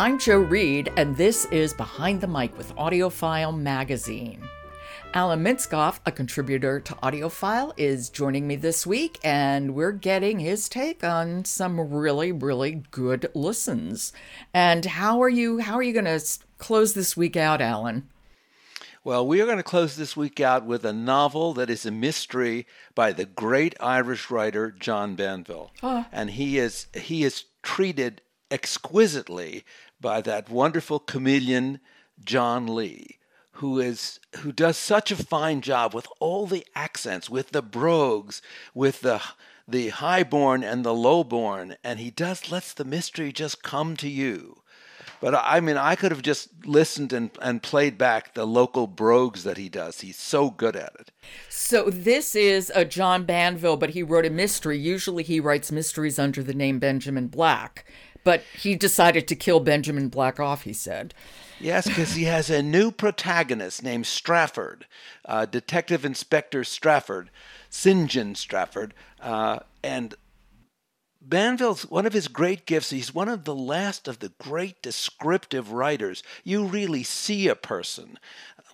I'm Joe Reed, and this is Behind the Mic with AudioFile Magazine. Alan Minskoff, a contributor to AudioFile, is joining me this week, and we're getting his take on some really, really good listens. And how are you? How are you going to close this week out, Alan? Well, we are going to close this week out with a novel that is a mystery by the great Irish writer John Banville, oh. and he is he is treated exquisitely by that wonderful chameleon John Lee who is who does such a fine job with all the accents, with the brogues, with the the highborn and the lowborn, and he does lets the mystery just come to you. But I mean, I could have just listened and, and played back the local brogues that he does. He's so good at it. So this is a John Banville, but he wrote a mystery. Usually he writes mysteries under the name Benjamin Black, but he decided to kill Benjamin Black off, he said. Yes, because he has a new protagonist named Strafford, uh, Detective Inspector Strafford, St. John Strafford, uh, and Banville's one of his great gifts. He's one of the last of the great descriptive writers. You really see a person,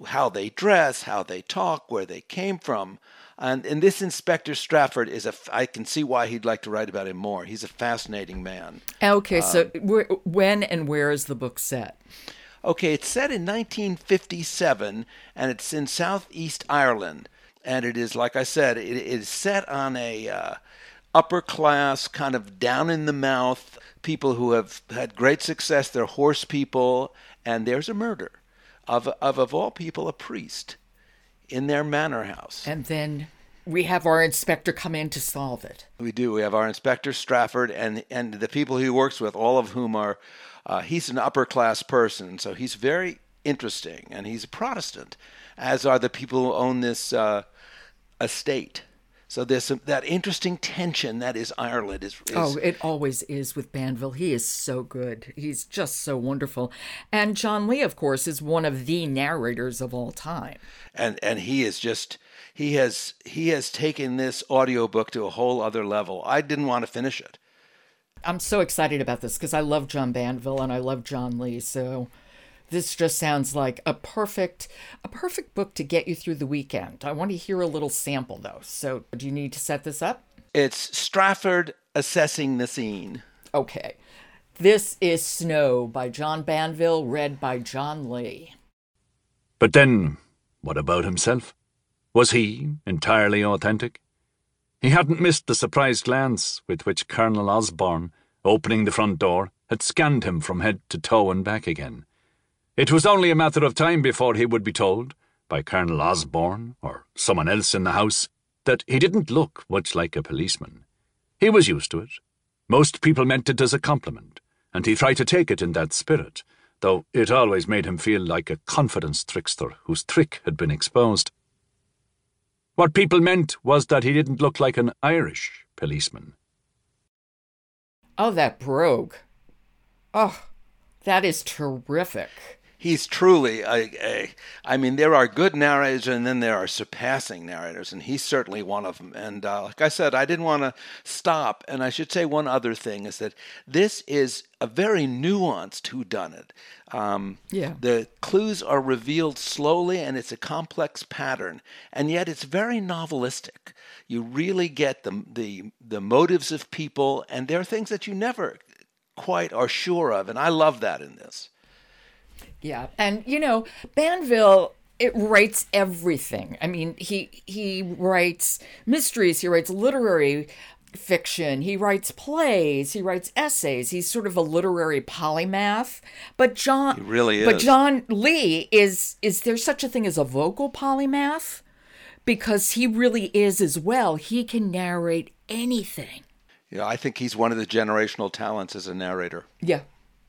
how they dress, how they talk, where they came from. And, and this Inspector Strafford is a. I can see why he'd like to write about him more. He's a fascinating man. Okay, um, so when and where is the book set? Okay, it's set in 1957 and it's in southeast Ireland. And it is, like I said, it is set on a uh, upper class, kind of down in the mouth people who have had great success. They're horse people, and there's a murder of, of, of all people, a priest in their manor house. And then we have our inspector come in to solve it. We do. We have our inspector Strafford and and the people he works with, all of whom are uh, he's an upper class person, so he's very interesting, and he's a Protestant, as are the people who own this uh, estate. So there's some, that interesting tension that is Ireland. Is, is, oh, it always is with Banville. He is so good. He's just so wonderful. And John Lee, of course, is one of the narrators of all time. And and he is just he has he has taken this audiobook to a whole other level. I didn't want to finish it. I'm so excited about this because I love John Banville and I love John Lee. So this just sounds like a perfect a perfect book to get you through the weekend. I want to hear a little sample though. So do you need to set this up? It's Strafford assessing the scene. Okay. This is Snow by John Banville, read by John Lee. But then, what about himself? Was he entirely authentic? He hadn't missed the surprised glance with which Colonel Osborne, opening the front door, had scanned him from head to toe and back again. It was only a matter of time before he would be told, by Colonel Osborne or someone else in the house, that he didn't look much like a policeman. He was used to it. Most people meant it as a compliment, and he tried to take it in that spirit, though it always made him feel like a confidence trickster whose trick had been exposed. What people meant was that he didn't look like an Irish policeman. Oh, that brogue. Oh, that is terrific he's truly a, a, I mean, there are good narrators and then there are surpassing narrators, and he's certainly one of them. And uh, like I said, I didn't want to stop. And I should say one other thing is that this is a very nuanced whodunit. Um, yeah. The clues are revealed slowly, and it's a complex pattern, and yet it's very novelistic. You really get the the the motives of people, and there are things that you never quite are sure of, and I love that in this. Yeah. And, you know, Banville it writes everything. I mean, he he writes mysteries, he writes literary fiction, he writes plays, he writes essays. He's sort of a literary polymath. But John he really is. But John Lee is is there such a thing as a vocal polymath? Because he really is as well. He can narrate anything. Yeah, I think he's one of the generational talents as a narrator. Yeah,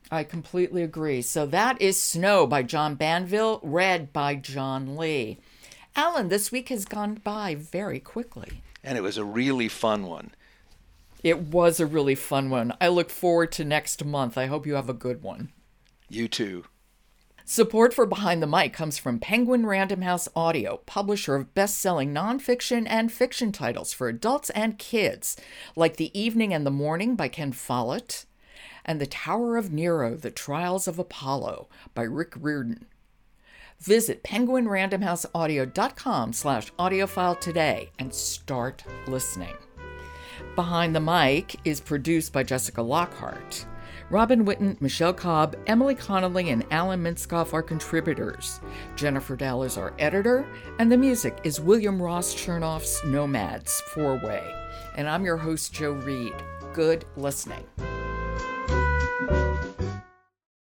I completely agree. So that is Snow by John Banville, read by John Lee. Alan, this week has gone by very quickly. And it was a really fun one. It was a really fun one. I look forward to next month. I hope you have a good one. You too. Support for Behind the Mic comes from Penguin Random House Audio, publisher of best selling nonfiction and fiction titles for adults and kids, like The Evening and the Morning by Ken Follett, and The Tower of Nero The Trials of Apollo by Rick Riordan. Visit penguinrandomhouseaudio.com slash audiofile today and start listening. Behind the Mic is produced by Jessica Lockhart. Robin Whitten, Michelle Cobb, Emily Connolly, and Alan Minskoff are contributors. Jennifer Dell is our editor, and the music is William Ross Chernoff's Nomads Four Way. And I'm your host, Joe Reed. Good listening.